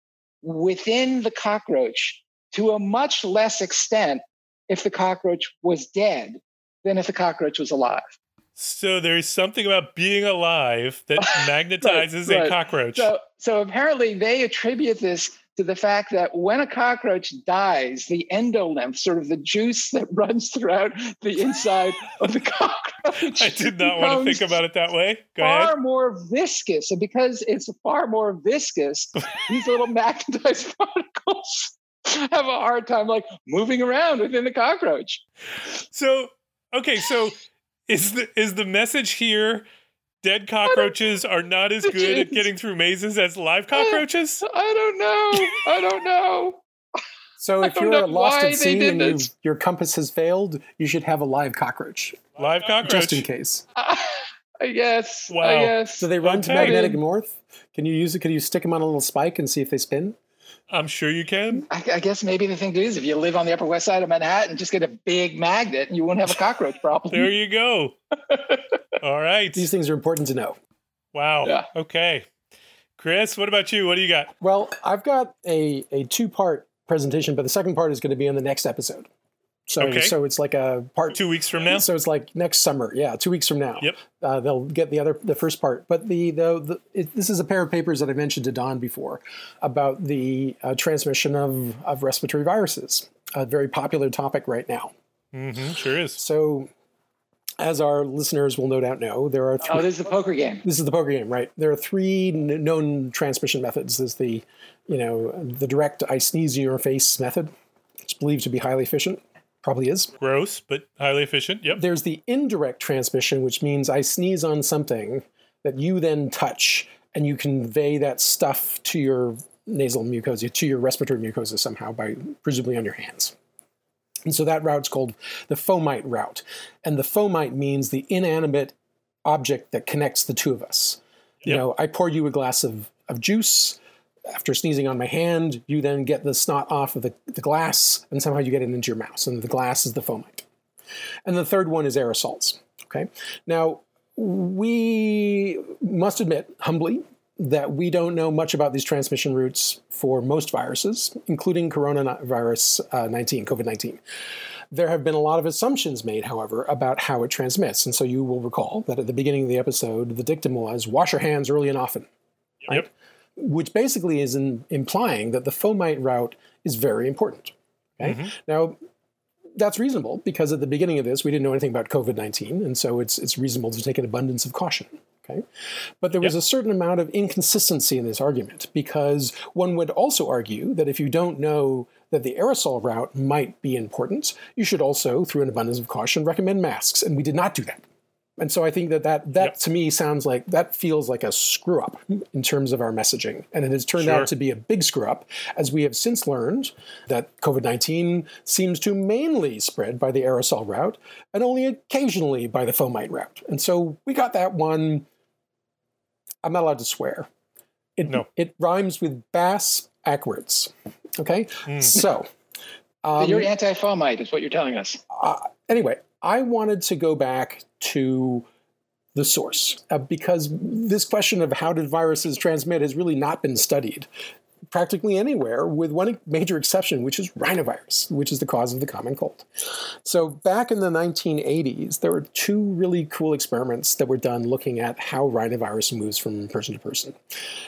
within the cockroach to a much less extent if the cockroach was dead than if the cockroach was alive. So there's something about being alive that magnetizes right, right. a cockroach. So, so apparently they attribute this to the fact that when a cockroach dies, the endolymph, sort of the juice that runs throughout the inside of the cockroach, I did not want to think about it that way. Go far ahead. more viscous. And because it's far more viscous, these little magnetized particles have a hard time like moving around within the cockroach. So, okay, so is the is the message here dead cockroaches are not as good at getting through mazes as live cockroaches? I don't know. I don't know. So if you're lost why at sea and you, this. your compass has failed, you should have a live cockroach Live cockroach. just in case. I guess. Wow. I guess. Do they run to magnetic north? Can you use it? Can you stick them on a little spike and see if they spin? I'm sure you can. I, I guess maybe the thing to do is if you live on the Upper West Side of Manhattan, just get a big magnet and you won't have a cockroach problem. There you go. All right. These things are important to know. Wow. Yeah. Okay. Chris, what about you? What do you got? Well, I've got a, a two part presentation, but the second part is going to be in the next episode. So, Okay. so it's like a part Two weeks from now? So it's like next summer, yeah, two weeks from now. Yep. Uh, they'll get the other, the first part. But the the, the it, this is a pair of papers that I mentioned to Don before about the uh, transmission of of respiratory viruses, a very popular topic right now. Mm-hmm. Sure is. So, as our listeners will no doubt know, there are three. Oh, this is a poker game. this is the poker game, right? There are three kn- known transmission methods. There's the, you know, the direct I sneeze in your face method. It's believed to be highly efficient. Probably is. Gross, but highly efficient. Yep. There's the indirect transmission, which means I sneeze on something that you then touch, and you convey that stuff to your nasal mucosa, to your respiratory mucosa somehow by presumably on your hands. And so that route's called the fomite route. And the fomite means the inanimate object that connects the two of us. You Yep. know, I pour you a glass of, of juice. After sneezing on my hand, you then get the snot off of the, the glass, and somehow you get it into your mouth. And the glass is the fomite. And the third one is aerosols. Okay. Now, we must admit humbly that we don't know much about these transmission routes for most viruses, including coronavirus uh, 19, COVID 19. There have been a lot of assumptions made, however, about how it transmits. And so you will recall that at the beginning of the episode, the dictum was wash your hands early and often Yep. Which basically is in, implying that the fomite route is very important. Okay? Mhm. Now, that's reasonable because at the beginning of this, we didn't know anything about COVID 19, and so it's, it's reasonable to take an abundance of caution. Okay? But there was a certain amount of inconsistency in this argument because one would also argue that if you don't know that the aerosol route might be important, you should also, through an abundance of caution, recommend masks. And we did not do that. And so I think that that, that Yep. to me sounds like that feels like a screw up in terms of our messaging. And it has turned Sure. out to be a big screw up, as we have since learned that COVID 19 seems to mainly spread by the aerosol route and only occasionally by the fomite route. And so we got that one. I'm not allowed to swear. It, No. it rhymes with bass backwards. Okay? Mm. So. Um, you're anti-fomite, is what you're telling us. uh, anyway, I wanted to go back to the source uh, because this question of how did viruses transmit has really not been studied practically anywhere, with one major exception, which is rhinovirus, which is the cause of the common cold. So, back in the 1980s, there were two really cool experiments that were done looking at how rhinovirus moves from person to person.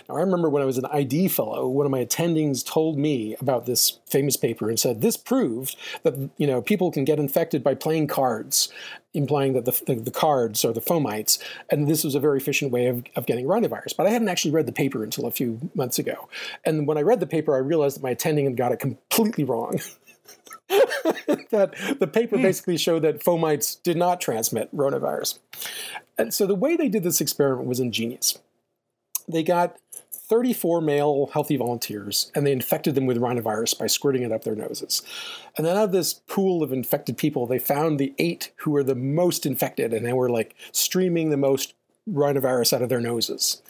Now, I remember when I was an ID fellow, one of my attendings told me about this famous paper and said this proved that you know people can get infected by playing cards, implying that the, the, the cards are the fomites, and this was a very efficient way of, of getting rhinovirus. But I hadn't actually read the paper until a few months ago, and when I read the paper, I realized that my attending had got it completely wrong. that the paper hmm. basically showed that fomites did not transmit rhinovirus. And so the way they did this experiment was ingenious. They got 34 male healthy volunteers and they infected them with rhinovirus by squirting it up their noses. And then out of this pool of infected people, they found the eight who were the most infected and they were like streaming the most rhinovirus out of their noses.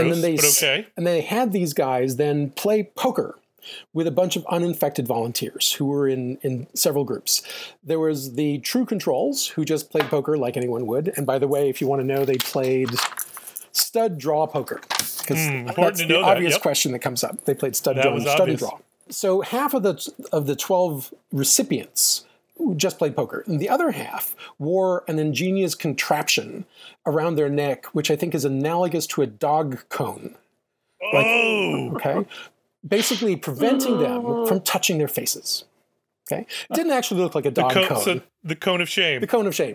and then they but okay. and they had these guys then play poker with a bunch of uninfected volunteers who were in, in several groups. There was the true controls who just played poker like anyone would. And by the way, if you want to know, they played stud draw poker. Because hmm, important that's to the know that, obvious yep. question that comes up. They played stud That draw and stud and draw. So half of the of the 12 recipients just played poker. And the other half wore an ingenious contraption around their neck, which I think is analogous to a dog cone. oh, Okay. basically preventing them from touching their faces. Okay, it didn't actually look like a The dog cone, cone. so the cone of shame. the cone of shame.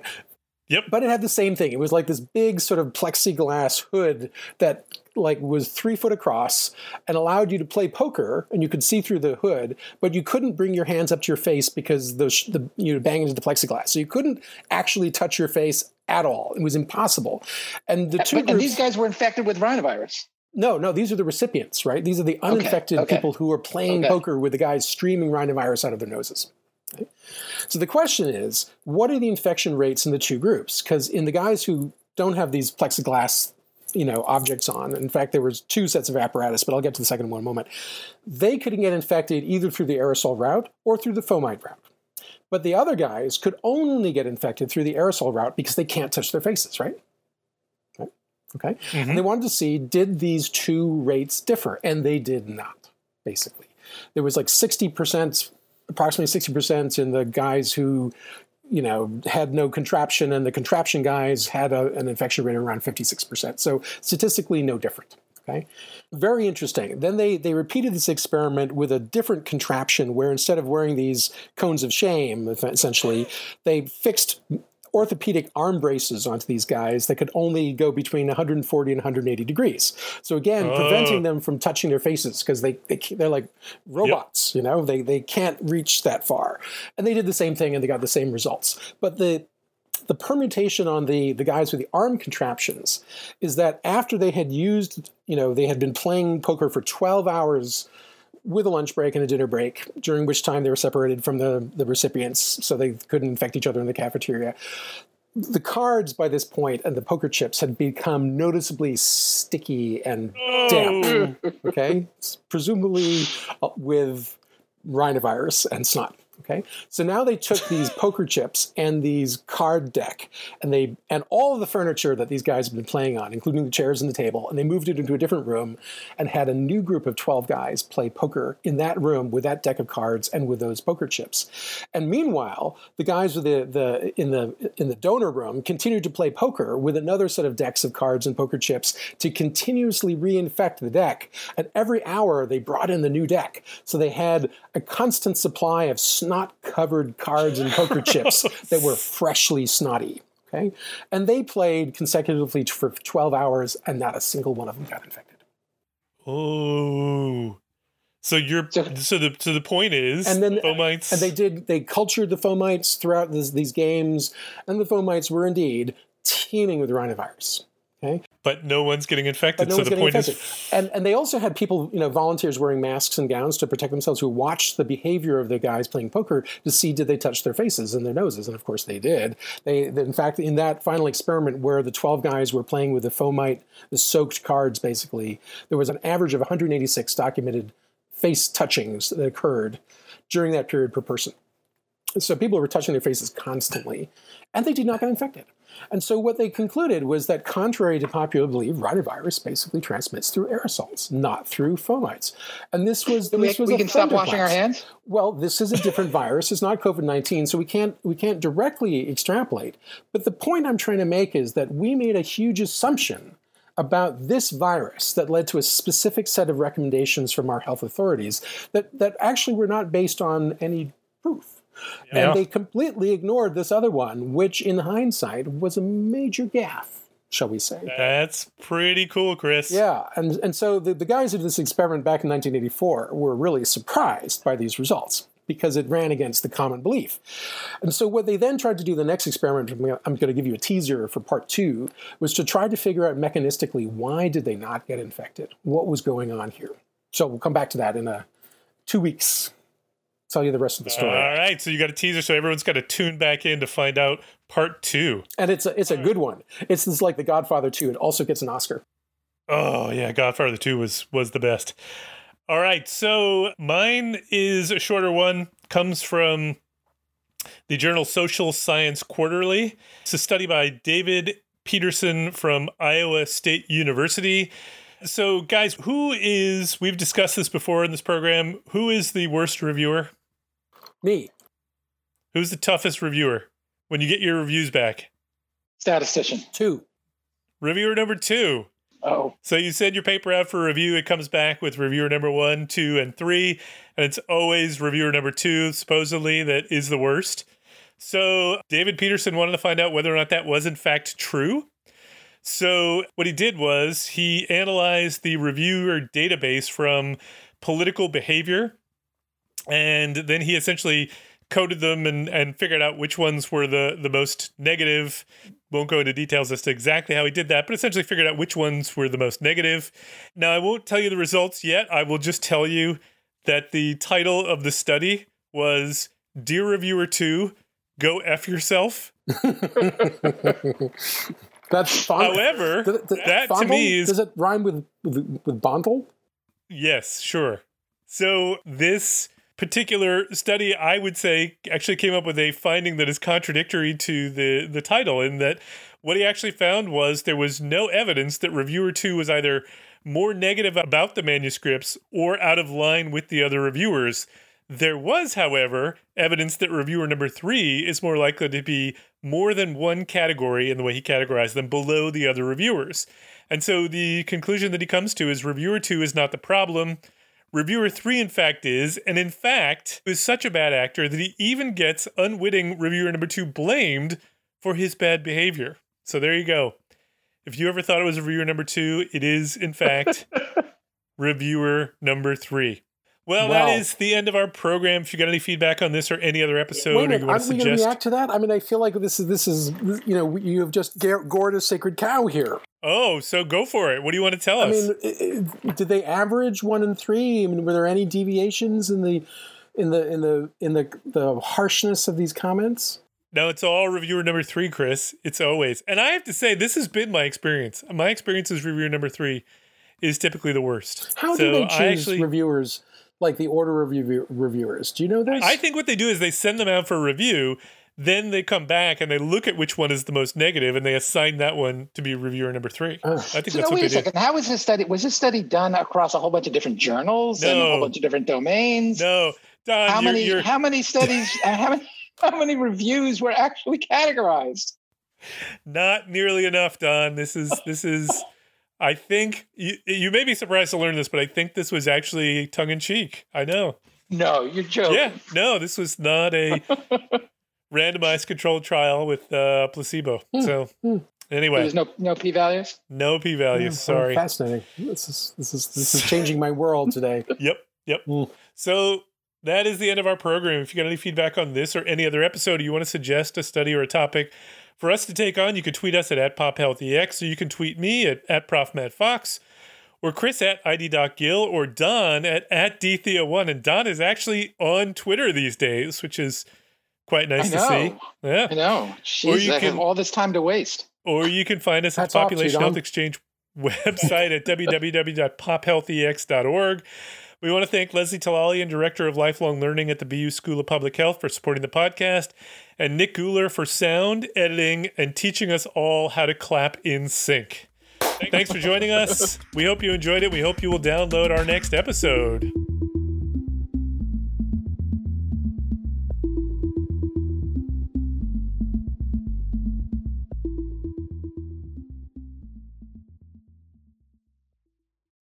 Yep. But it had the same thing. It was like this big sort of plexiglass hood that like was three foot across and allowed you to play poker and you could see through the hood, but you couldn't bring your hands up to your face because the, sh- the you bang into the plexiglass. So you couldn't actually touch your face at all. It was impossible. And the two But, and these guys were infected with rhinovirus. no, no, these are the recipients, right? These are the uninfected okay. people who are playing Okay. poker with the guys streaming rhinovirus out of their noses. Okay? So the question is, what are the infection rates in the two groups? Because in the guys who don't have these plexiglass, you know, objects on, in fact, there was two sets of apparatus, but I'll get to the second one in a moment. They could get infected either through the aerosol route or through the fomite route. But the other guys could only get infected through the aerosol route because they can't touch their faces, right? Right? Okay. Mhm. And they wanted to see did these two rates differ, and they did not. Basically, there was like sixty percent, approximately sixty percent in the guys who, you know, had no contraption, and the contraption guys had a, an infection rate of around fifty-six percent. So statistically, no different. Okay, very interesting. Then they they repeated this experiment with a different contraption, where instead of wearing these cones of shame, essentially, they fixed orthopedic arm braces onto these guys that could only go between 140 and 180 degrees. So again, Oh. preventing them from touching their faces because they, they they're like robots, you know, they they can't reach that far. And they did the same thing and they got the same results. But the the permutation on the the guys with the arm contraptions is that after they had used, you know, they had been playing poker for 12 hours with a lunch break and a dinner break, during which time they were separated from the, the recipients so they couldn't infect each other in the cafeteria. The cards by this point and the poker chips had become noticeably sticky and damp. Okay, presumably uh, with rhinovirus and snot. Okay, so now they took these poker chips and these card deck, and they and all of the furniture that these guys have been playing on, including the chairs and the table, and they moved it into a different room, and had a new group of twelve guys play poker in that room with that deck of cards and with those poker chips. And meanwhile, the guys with the, the in the in the donor room continued to play poker with another set of decks of cards and poker chips to continuously reinfect the deck. And every hour they brought in the new deck, so they had a constant supply of snot-covered cards and poker chips that were freshly snotty. Okay, and they played consecutively for 12 hours, and not a single one of them got infected. Oh. So you're So- so the so the point is And then- fomites And they did they cultured the fomites throughout this, these games, and the fomites were indeed teeming with rhinovirus. But no one's getting infected. no so one's the getting point infected. is And and they also had people, you know, volunteers wearing masks and gowns to protect themselves who watched the behavior of the guys playing poker to see did they touch their faces and their noses, and of course they did. They in fact in that final experiment where the twelve guys were playing with the fomite, the soaked cards, basically, there was an average of 186 documented face touchings that occurred during that period per person. So people were touching their faces constantly, and they did not get infected. And so what they concluded was that, contrary to popular belief, rhinovirus basically transmits through aerosols, not through fomites. And this was We, this was we can stop washing our hands. Well, this is a different virus. It's not COVID nineteen, so we can't we can't directly extrapolate. But the point I'm trying to make is that we made a huge assumption about this virus that led to a specific set of recommendations from our health authorities that that actually were not based on any proof. Yeah. And they completely ignored this other one, which in hindsight was a major gaffe, shall we say. that's pretty cool, Chris. Yeah, and and so the, the guys who did this experiment back in 1984 were really surprised by these results because it ran against the common belief. And so what they then tried to do the next experiment, I'm going to give you a teaser for part two, was to try to figure out mechanistically why did they not get infected? What was going on here? So we'll come back to that in a two weeks. Tell you the rest of the story. All right, so you got a teaser, so everyone's got to tune back in to find out part two. And it's a, it's a good one. It's, it's like The Godfather 2. It also gets an Oscar. Oh yeah, Godfather Two was was the best. All right, so mine is a shorter one. Comes from the journal Social Science Quarterly. It's a study by David Peterson from Iowa State University. So, guys, who is? We've discussed this before in this program. Who is the worst reviewer? Me. Who's the toughest reviewer? When you get your reviews back, Statistician. Two. reviewer number two. Oh. So you send your paper out for review. It comes back with reviewer number one, two, and three. And it's always reviewer number two, supposedly, that is the worst. So David Peterson wanted to find out whether or not that was in fact true. So what he did was he analyzed the reviewer database from political behavior. And then he essentially coded them and, and figured out which ones were the, the most negative. Won't go into details as to exactly how he did that, but essentially figured out which ones were the most negative. Now, I won't tell you the results yet. I will just tell you that the title of the study was Dear Reviewer 2, Go F Yourself. That's fun. However, Th- th- that to me is Does it rhyme with with, with bondle? Yes, sure. So this particular study, I would say, actually came up with a finding that is contradictory to the the title, in that what he actually found was there was no evidence that reviewer two was either more negative about the manuscripts or out of line with the other reviewers. There was, however, evidence that reviewer number three is more likely to be more than one category in the way he categorized them below the other reviewers. And so the conclusion that he comes to is reviewer two is not the problem. Reviewer three, in fact, is, and in fact, is such a bad actor that he even gets unwitting reviewer number two blamed for his bad behavior. So there you go. If you ever thought it was reviewer number two, it is, in fact, reviewer number three. Well, Wow. that is the end of our program. If you got any feedback on this or any other episode, Wait a or you want to we going to suggest, react to that? I mean, I feel like this is this is you know you have just gored a sacred cow here. Oh, so go for it. What do you want to tell I us? mean, i- i- did they average one and three? I mean, were there any deviations in the in the in the in the the harshness of these comments? No, it's all reviewer number three, Chris. It's always. And I have to say, this has been my experience. My experience as reviewer number three is typically the worst. How So do they I choose actually, reviewers? Like the order of review- reviewers? Do you know this? I think what they do is they send them out for review, then they come back and they look at which one is the most negative and they assign that one to be reviewer number three. Oh. I think So that's now, what wait a second. How was this study? Was this study done across a whole bunch of different journals and a whole bunch of different domains? No, Don, how you're, many? you're How many studies? how many? How many reviews were actually categorized? not nearly enough, Don. This is this is. I think you you may be surprised to learn this, but I think this was actually tongue in cheek. I know. No, you're joking. Yeah, no, this was not a randomized controlled trial with uh, placebo. So hmm. anyway, There's no no p-values. no p values. Oh, Sorry. fascinating. This is this is this is changing my world today. Yep, yep. Mm. So that is the end of our program. If you got any feedback on this or any other episode, or you want to suggest a study or a topic for us to take on, you can tweet us at, at PopHealthyX, or you can tweet me at, at ProfMattFox, or Chris at ID.Gill, or Don at, at DThea1. And Don is actually on Twitter these days, which is quite nice to see. Yeah. I know. Jeez, you I have can- all this time to waste. Or you can find us at the off to you, Population Health Exchange website at www.pophealthyex.org. We want to thank Leslie Talalian, Director of Lifelong Learning at the BU School of Public Health, for supporting the podcast, and Nick Guler for sound, editing, and teaching us all how to clap in sync. Thanks for joining us. We hope you enjoyed it. We hope you will download our next episode.